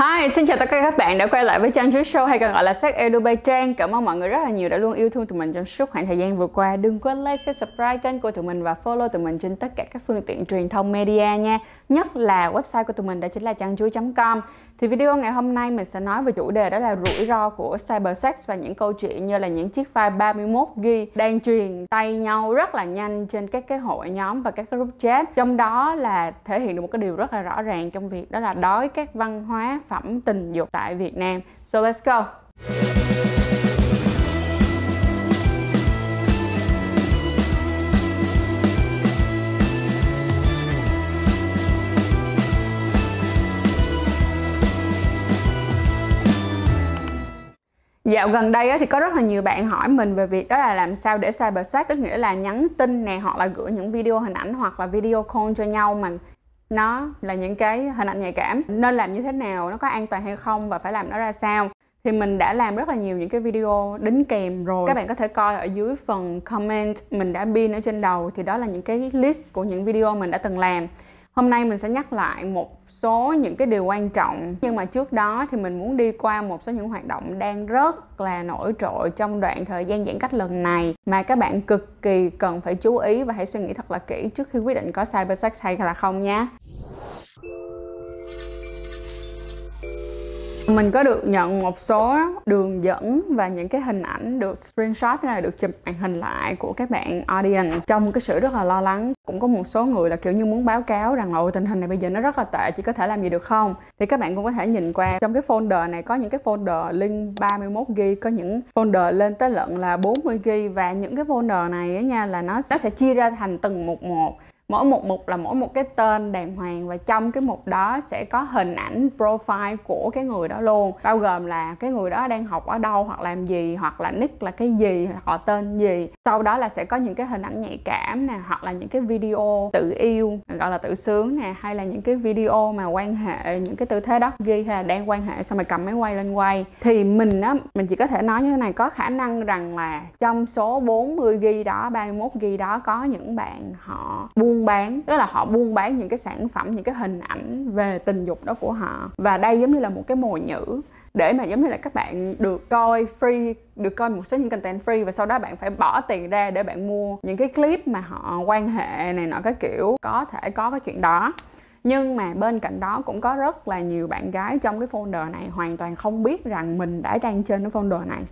Hi, xin chào tất cả các bạn đã quay lại với Trang Chuối Show hay còn gọi là Sex Edu by Trang. Cảm ơn mọi người rất là nhiều đã luôn yêu thương tụi mình trong suốt khoảng thời gian vừa qua. Đừng quên like, share, subscribe kênh của tụi mình và follow tụi mình trên tất cả các phương tiện truyền thông media nha. Nhất là website của tụi mình đó chính là trangchuối.com. Thì video ngày hôm nay mình sẽ nói về chủ đề đó là rủi ro của cybersex và những câu chuyện như là những chiếc file 31GB đang truyền tay nhau rất là nhanh trên các cái hội nhóm và các cái group chat. Trong đó là thể hiện được một cái điều rất là rõ ràng trong việc đó là đói các văn hóa phẩm tình dục tại Việt Nam. So let's go. Dạo gần đây thì có rất là nhiều bạn hỏi mình về việc đó là làm sao để cybersex tức nghĩa là nhắn tin nè, hoặc là gửi những video hình ảnh hoặc là video call cho nhau mà nó là những cái hình ảnh nhạy cảm. Nên làm như thế nào, nó có an toàn hay không và phải làm nó ra sao? Thì mình đã làm rất là nhiều những cái video đính kèm rồi. Các bạn có thể coi ở dưới phần comment mình đã pin ở trên đầu. Thì đó là những cái list của những video mình đã từng làm. Hôm nay mình sẽ nhắc lại một số những cái điều quan trọng. Nhưng mà trước đó thì mình muốn đi qua một số những hoạt động đang rất là nổi trội trong đoạn thời gian giãn cách lần này. Mà các bạn cực kỳ cần phải chú ý và hãy suy nghĩ thật là kỹ trước khi quyết định có cybersex hay là không nhé. Mình có được nhận một số đường dẫn và những cái hình ảnh được screenshot hay là được chụp màn hình lại của các bạn audience. Trong cái sự rất là lo lắng, cũng có một số người là kiểu như muốn báo cáo rằng là tình hình này bây giờ nó rất là tệ chỉ có thể làm gì được không? Thì các bạn cũng có thể nhìn qua, trong cái folder này có những cái folder link 31 g có những folder lên tới lận là 40 g và những cái folder này á nha, là nó nó sẽ chia ra thành từng mục một mỗi một mục là mỗi một cái tên đàng hoàng và trong cái mục đó sẽ có hình ảnh profile của cái người đó luôn. Bao gồm là cái người đó đang học ở đâu, hoặc làm gì, hoặc là nick là cái gì, họ tên gì. Sau đó là sẽ có những cái hình ảnh nhạy cảm nè, hoặc là những cái video tự yêu, gọi là tự sướng nè, hay là những cái video mà quan hệ, những cái tư thế đó. Ghi hay là đang quan hệ, xong rồi cầm máy quay lên quay. Thì mình á, mình chỉ có thể nói như thế này, có khả năng rằng là trong số 40 ghi đó 31 ghi đó có những bạn họ buông buôn bán, tức là họ buôn bán những cái sản phẩm, những cái hình ảnh về tình dục đó của họ. Và đây giống như là một cái mồi nhữ để mà giống như là các bạn được coi free, được coi một số những content free và sau đó bạn phải bỏ tiền ra để bạn mua những cái clip mà họ quan hệ này nọ cái kiểu, có thể có cái chuyện đó. Nhưng mà bên cạnh đó cũng có rất là nhiều bạn gái trong cái folder này hoàn toàn không biết rằng mình đã đang trên cái folder này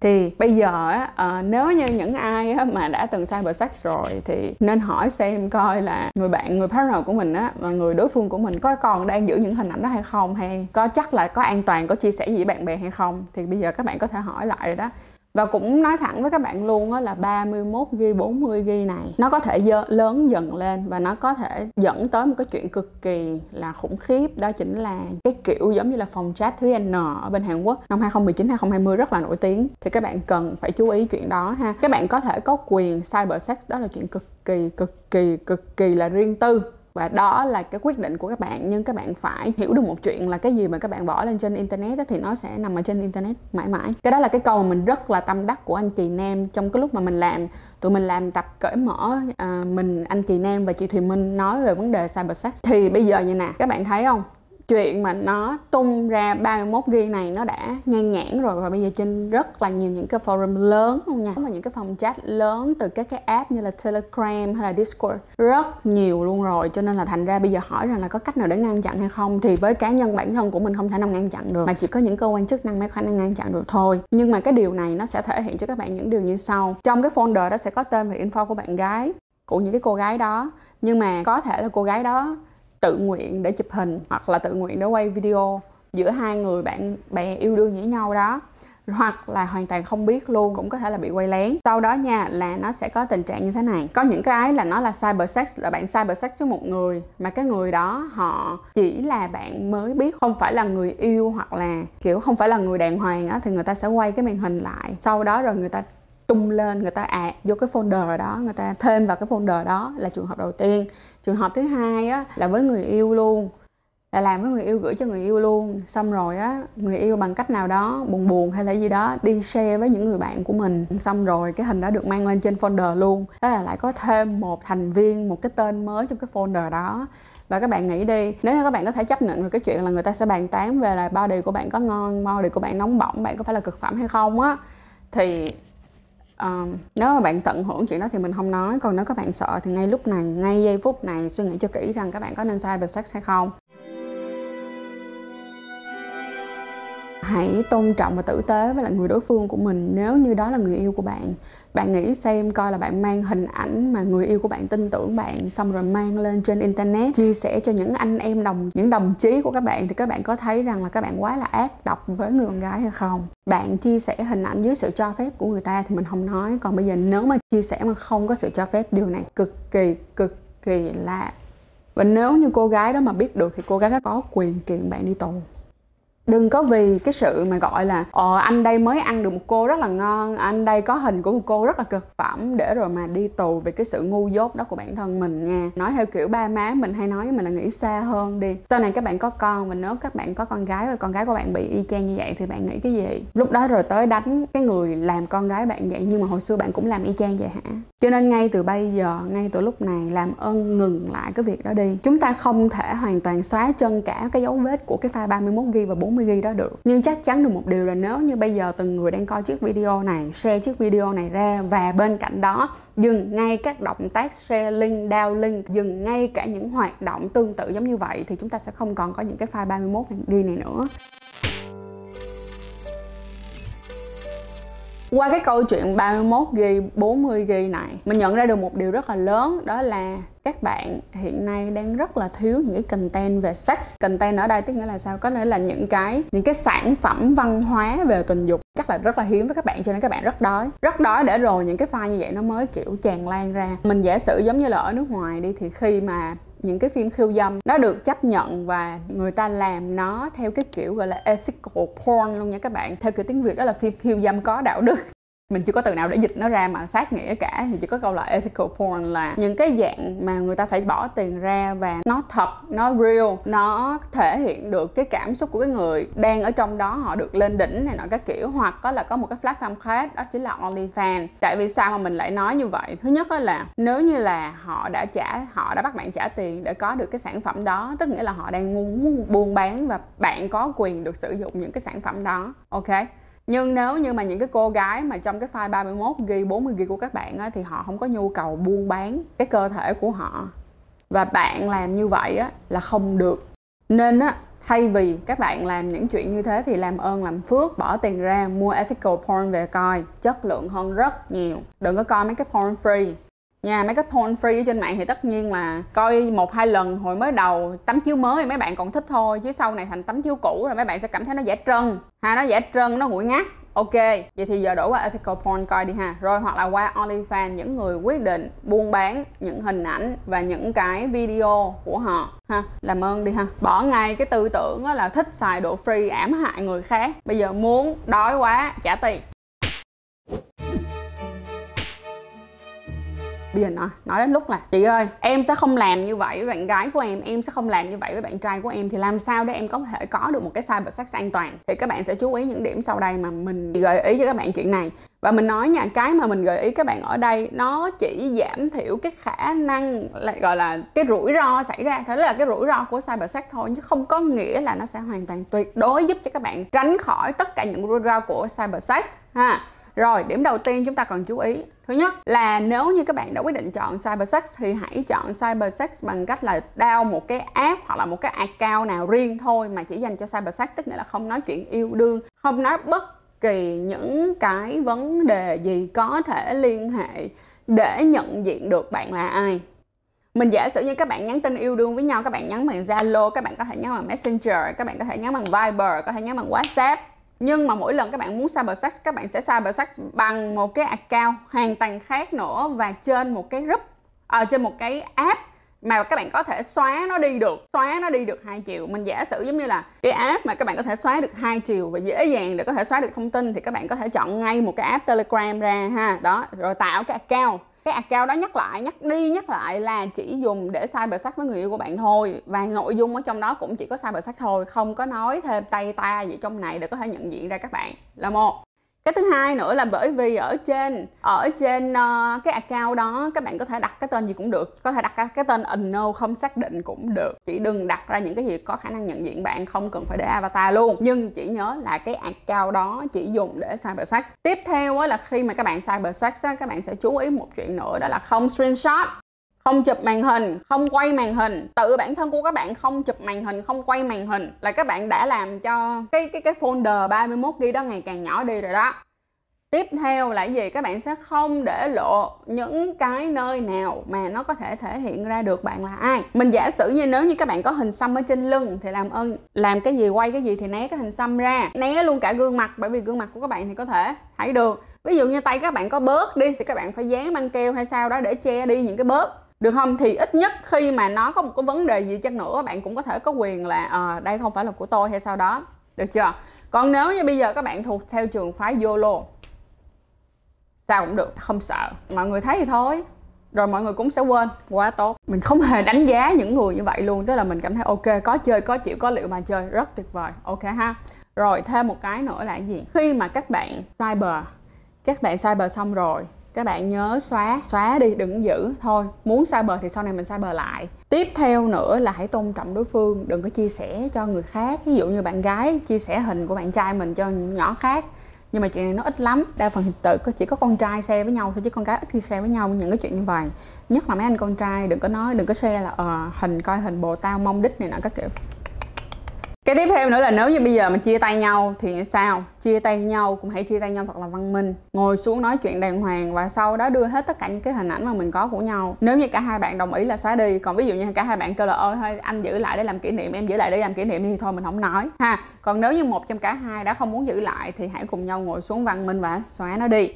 thì bây giờ á à, nếu như những ai á, mà đã từng cyber sex rồi thì nên hỏi xem coi là người bạn người partner của mình á và người đối phương của mình có còn đang giữ những hình ảnh đó hay không hay có chắc là có an toàn có chia sẻ gì với bạn bè hay không. Thì bây giờ các bạn có thể hỏi lại rồi đó và cũng nói thẳng với các bạn luôn đó là 31 g 40 g này nó có thể dơ, lớn dần lên và nó có thể dẫn tới một cái chuyện cực kỳ là khủng khiếp. Đó chính là cái kiểu giống như là phòng chat thứ N ở bên Hàn Quốc năm 2019 2020 rất là nổi tiếng. Thì các bạn cần phải chú ý chuyện đó ha. Các bạn có thể có quyền cyber sex đó là chuyện cực kỳ cực kỳ cực kỳ là riêng tư và đó là cái quyết định của các bạn nhưng các bạn phải hiểu được một chuyện là cái gì mà các bạn bỏ lên trên internet thì nó sẽ nằm ở trên internet mãi mãi. Cái đó là cái câu mà mình rất là tâm đắc của anh Kỳ Nam trong cái lúc mà mình làm. Tụi mình làm tập cởi mở à, mình anh Kỳ Nam và chị Thùy Minh nói về vấn đề cyber sex. Thì bây giờ như nè các bạn thấy không? Chuyện mà nó tung ra 31 ghi này nó đã nhan nhãn rồi. Và bây giờ trên rất là nhiều những cái forum lớn luôn nha. Và những cái phòng chat lớn từ các cái app như là Telegram hay là Discord. Rất nhiều luôn rồi. Cho nên là thành ra bây giờ hỏi rằng là có cách nào để ngăn chặn hay không? Thì với cá nhân bản thân của mình không thể nào ngăn chặn được. Mà chỉ có những cơ quan chức năng mới khả năng ngăn chặn được thôi. Nhưng mà cái điều này nó sẽ thể hiện cho các bạn những điều như sau. Trong cái folder đó sẽ có tên và info của bạn gái, của những cái cô gái đó. Nhưng mà có thể là cô gái đó tự nguyện để chụp hình hoặc là tự nguyện để quay video giữa hai người bạn bè yêu đương với nhau đó. Hoặc là hoàn toàn không biết luôn, cũng có thể là bị quay lén. Sau đó nha, là nó sẽ có tình trạng như thế này. Có những cái là nó là cyber sex, là bạn cyber sex với một người, mà cái người đó họ chỉ là bạn mới biết, không phải là người yêu hoặc là, kiểu, không phải là người đàng hoàng á, thì người ta sẽ quay cái màn hình lại. Sau đó rồi người ta tung lên, người ta ạt vô cái folder đó, người ta thêm vào cái folder đó là trường hợp đầu tiên. Trường hợp thứ hai á, là với người yêu luôn, là làm với người yêu, gửi cho người yêu luôn. Xong rồi á, người yêu bằng cách nào đó, buồn buồn hay là gì đó, đi share với những người bạn của mình. Xong rồi cái hình đó được mang lên trên folder luôn. Đó là lại có thêm một thành viên, một cái tên mới trong cái folder đó. Và các bạn nghĩ đi, nếu như các bạn có thể chấp nhận được cái chuyện là người ta sẽ bàn tán về là body của bạn có ngon, body của bạn nóng bỏng, bạn có phải là cực phẩm hay không á, thì um, nếu mà bạn tận hưởng chuyện đó thì mình không nói. Còn nếu các bạn sợ thì ngay lúc này ngay giây phút này suy nghĩ cho kỹ rằng các bạn có nên cyber sex hay không. Hãy tôn trọng và tử tế với lại người đối phương của mình nếu như đó là người yêu của bạn. Bạn nghĩ xem coi là bạn mang hình ảnh mà người yêu của bạn tin tưởng bạn xong rồi mang lên trên internet, chia sẻ cho những anh em đồng, những đồng chí của các bạn thì các bạn có thấy rằng là các bạn quá là ác độc với người con gái hay không? Bạn chia sẻ hình ảnh dưới sự cho phép của người ta thì mình không nói. Còn bây giờ nếu mà chia sẻ mà không có sự cho phép, điều này cực kỳ cực kỳ lạ. Và nếu như cô gái đó mà biết được thì cô gái đó có quyền kiện bạn đi tù đừng có vì cái sự mà gọi là ờ anh đây mới ăn được một cô rất là ngon, anh đây có hình của một cô rất là cực phẩm để rồi mà đi tù vì cái sự ngu dốt đó của bản thân mình nha. Nói theo kiểu ba má mình hay nói mình là nghĩ xa hơn đi. Sau này các bạn có con và nếu các bạn có con gái và con gái của bạn bị y chang như vậy thì bạn nghĩ cái gì? Lúc đó rồi tới đánh cái người làm con gái bạn vậy nhưng mà hồi xưa bạn cũng làm y chang vậy hả? Cho nên ngay từ bây giờ, ngay từ lúc này làm ơn ngừng lại cái việc đó đi. Chúng ta không thể hoàn toàn xóa chân cả cái dấu vết của cái file 31 g và 40 40 ghi đó được. Nhưng chắc chắn được một điều là nếu như bây giờ từng người đang coi chiếc video này, share chiếc video này ra và bên cạnh đó dừng ngay các động tác share link down link dừng ngay cả những hoạt động tương tự giống như vậy, thì chúng ta sẽ không còn có những cái file 31 ghi này nữa. Qua cái câu chuyện 31 g 40 g này, mình nhận ra được một điều rất là lớn đó là các bạn hiện nay đang rất là thiếu những cái content về sex. Content ở đây tức nghĩa là sao? Có nghĩa là những cái những cái sản phẩm văn hóa về tình dục. Chắc là rất là hiếm với các bạn cho nên các bạn rất đói. Rất đói để rồi những cái file như vậy nó mới kiểu tràn lan ra. Mình giả sử giống như là ở nước ngoài đi thì khi mà những cái phim khiêu dâm, nó được chấp nhận và người ta làm nó theo cái kiểu gọi là ethical porn luôn nha các bạn. Theo kiểu tiếng việt đó là phim khiêu dâm có đạo đức mình chưa có từ nào để dịch nó ra mà sát nghĩa cả. Thì chỉ có câu là ethical porn là những cái dạng mà người ta phải bỏ tiền ra và nó thật, nó real, nó thể hiện được cái cảm xúc của cái người đang ở trong đó, họ được lên đỉnh này nọ các kiểu. Hoặc có là có một cái platform khác, đó chính là OnlyFans. Tại vì sao mà mình lại nói như vậy? Thứ nhất là nếu như là họ đã trả, họ đã bắt bạn trả tiền để có được cái sản phẩm đó, tức nghĩa là họ đang muốn buôn bán và bạn có quyền được sử dụng những cái sản phẩm đó. Ok? Nhưng nếu như mà những cái cô gái mà trong cái file 31 ghi 40 ghi của các bạn á, thì họ không có nhu cầu buôn bán cái cơ thể của họ. Và bạn làm như vậy á, là không được. Nên á thay vì các bạn làm những chuyện như thế thì làm ơn làm phước bỏ tiền ra mua ethical porn về coi. Chất lượng hơn rất nhiều. Đừng có coi mấy cái porn free nha, mấy cái porn free ở trên mạng thì tất nhiên là coi một hai lần hồi mới đầu tấm chiếu mới mấy bạn còn thích thôi, chứ sau này thành tấm chiếu cũ rồi mấy bạn sẽ cảm thấy nó giả trân. Ha, nó giả trân, nó nguội ngắt ok, vậy thì giờ đổi qua ethical porn coi đi ha. Rồi, hoặc là qua OnlyFans, những người quyết định buôn bán những hình ảnh và những cái video của họ. Ha, làm ơn đi ha. Bỏ ngay cái tư tưởng là thích xài độ free ảm hại người khác. Bây giờ muốn đói quá, trả tiền. Bây giờ nói nói đến lúc là chị ơi, em sẽ không làm như vậy với bạn gái của em em sẽ không làm như vậy với bạn trai của em. Thì làm sao để em có thể có được một cái cyber sex an toàn? Thì các bạn sẽ chú ý những điểm sau đây mà mình gợi ý cho các bạn chuyện này. Và mình nói nha, cái mà mình gợi ý các bạn ở đây, nó chỉ giảm thiểu cái khả năng lại gọi là, cái rủi ro xảy ra. Thế là cái rủi ro của cyber sex thôi, chứ không có nghĩa là nó sẽ hoàn toàn tuyệt đối giúp cho các bạn tránh khỏi tất cả những rủi ro của cyber sex, ha rồi, điểm đầu tiên chúng ta cần chú ý. Thứ nhất là nếu như các bạn đã quyết định chọn Cybersex thì hãy chọn Cybersex bằng cách là download một cái app hoặc là một cái account nào riêng thôi mà chỉ dành cho Cybersex tức nghĩa là không nói chuyện yêu đương, không nói bất kỳ những cái vấn đề gì có thể liên hệ để nhận diện được bạn là ai. Mình giả sử như các bạn nhắn tin yêu đương với nhau các bạn nhắn bằng Zalo các bạn có thể nhắn bằng Messenger các bạn có thể nhắn bằng Viber có thể nhắn bằng WhatsApp nhưng mà mỗi lần các bạn muốn cyber sex các bạn sẽ cyber sex bằng một cái account hoàn toàn khác nữa và trên một cái group à, trên một cái app mà các bạn có thể xóa nó đi được xóa nó đi được hai chiều mình giả sử giống như là cái app mà các bạn có thể xóa được hai chiều và dễ dàng để có thể xóa được thông tin thì các bạn có thể chọn ngay một cái app telegram ra ha. Đó rồi tạo cái account cái account đó nhắc lại, nhắc đi, nhắc lại là chỉ dùng để cyber sex với người yêu của bạn thôi. Và nội dung ở trong đó cũng chỉ có cyber sex thôi, không có nói thêm tay ta gì trong này để có thể nhận diện ra các bạn. Là một cái thứ hai nữa là bởi vì ở trên ở trên uh, cái account đó các bạn có thể đặt cái tên gì cũng được. Có thể đặt cái, cái tên unknown không xác định cũng được. Chỉ đừng đặt ra những cái gì có khả năng nhận diện bạn không cần phải để avatar luôn. Nhưng chỉ nhớ là cái account đó chỉ dùng để cyber sex tiếp theo là khi mà các bạn cyber sex các bạn sẽ chú ý một chuyện nữa đó là không screenshot không chụp màn hình, không quay màn hình. Tự bản thân của các bạn không chụp màn hình, không quay màn hình là các bạn đã làm cho cái cái cái folder 31 GB đó ngày càng nhỏ đi rồi đó. Tiếp theo là gì? Các bạn sẽ không để lộ những cái nơi nào mà nó có thể thể hiện ra được bạn là ai. Mình giả sử như nếu như các bạn có hình xăm ở trên lưng thì làm ơn, làm cái gì, quay cái gì thì né cái hình xăm ra. Né luôn cả gương mặt, bởi vì gương mặt của các bạn thì có thể thấy được. Ví dụ như tay các bạn có bớt đi, thì các bạn phải dán băng keo hay sao đó để che đi những cái bớt được không? Thì ít nhất khi mà nó có một cái vấn đề gì chắc nữa bạn cũng có thể có quyền là à, đây không phải là của tôi hay sao đó. Được chưa? Còn nếu như bây giờ các bạn thuộc theo trường phái YOLO sao cũng được không sợ. Mọi người thấy thì thôi. Rồi mọi người cũng sẽ quên. Quá tốt. Mình không hề đánh giá những người như vậy luôn tức là mình cảm thấy ok có chơi có chịu có liệu mà chơi. Rất tuyệt vời. Ok ha. Rồi thêm một cái nữa là gì? Khi mà các bạn cyber các bạn cyber xong rồi các bạn nhớ xóa xóa đi, đừng giữ. Thôi, muốn cyber thì sau này mình cyber lại. Tiếp theo nữa là hãy tôn trọng đối phương. Đừng có chia sẻ cho người khác. Ví dụ như bạn gái, chia sẻ hình của bạn trai mình cho nhỏ khác. Nhưng mà chuyện này nó ít lắm. Đa phần thì tự có, chỉ có con trai share với nhau thôi, chứ con gái ít khi share với nhau. Những cái chuyện như vậy. Nhất là mấy anh con trai, đừng có nói, đừng có share là ờ hình coi hình bồ tao mong đích này nọ các kiểu cái tiếp theo nữa là nếu như bây giờ mà chia tay nhau thì sao? Chia tay nhau cũng hãy chia tay nhau thật là văn minh. Ngồi xuống nói chuyện đàng hoàng và sau đó đưa hết tất cả những cái hình ảnh mà mình có của nhau. Nếu như cả hai bạn đồng ý là xóa đi, còn ví dụ như cả hai bạn kêu là ơi thôi anh giữ lại để làm kỷ niệm, em giữ lại để làm kỷ niệm thì thôi mình không nói. Ha, còn nếu như một trong cả hai đã không muốn giữ lại thì hãy cùng nhau ngồi xuống văn minh và xóa nó đi.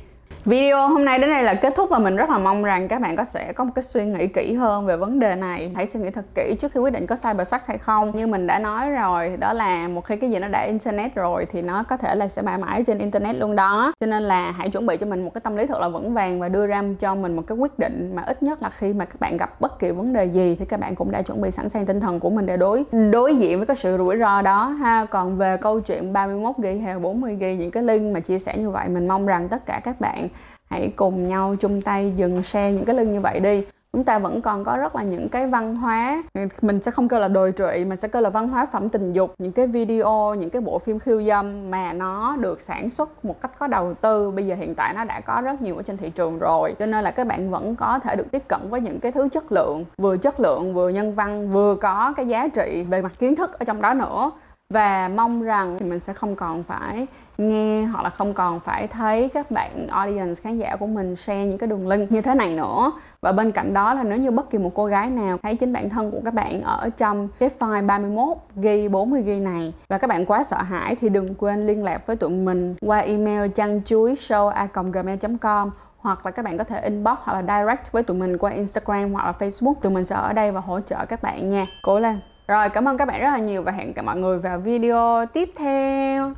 Video hôm nay đến đây là kết thúc và mình rất là mong rằng các bạn có sẽ có một cái suy nghĩ kỹ hơn về vấn đề này. Hãy suy nghĩ thật kỹ trước khi quyết định có cyber sex hay không. Như mình đã nói rồi, đó là một khi cái gì nó đã internet rồi thì nó có thể là sẽ mãi mãi trên internet luôn đó. Cho nên là hãy chuẩn bị cho mình một cái tâm lý thật là vững vàng và đưa ra cho mình một cái quyết định mà ít nhất là khi mà các bạn gặp bất kỳ vấn đề gì thì các bạn cũng đã chuẩn bị sẵn sàng tinh thần của mình để đối đối diện với cái sự rủi ro đó ha. Còn về câu chuyện 31 GB hay 40 GB những cái link mà chia sẻ như vậy mình mong rằng tất cả các bạn hãy cùng nhau chung tay dừng share những cái link như vậy đi. Chúng ta vẫn còn có rất là những cái văn hóa. Mình sẽ không kêu là đồi trụy mà sẽ kêu là văn hóa phẩm tình dục, những cái video, những cái bộ phim khiêu dâm mà nó được sản xuất một cách có đầu tư. Bây giờ hiện tại nó đã có rất nhiều ở trên thị trường rồi, cho nên là các bạn vẫn có thể được tiếp cận với những cái thứ chất lượng, vừa chất lượng, vừa nhân văn, vừa có cái giá trị về mặt kiến thức ở trong đó nữa. Và mong rằng mình sẽ không còn phải nghe hoặc là không còn phải thấy các bạn audience khán giả của mình share những cái đường link như thế này nữa. Và bên cạnh đó là nếu như bất kỳ một cô gái nào thấy chính bản thân của các bạn ở trong cái file 31 ghi 40 ghi này và các bạn quá sợ hãi thì đừng quên liên lạc với tụi mình qua email chăn chuối show gmail.com hoặc là các bạn có thể inbox hoặc là direct với tụi mình qua Instagram hoặc là Facebook. Tụi mình sẽ ở đây và hỗ trợ các bạn nha. Cố lên. Rồi, cảm ơn các bạn rất là nhiều và hẹn gặp mọi người vào video tiếp theo.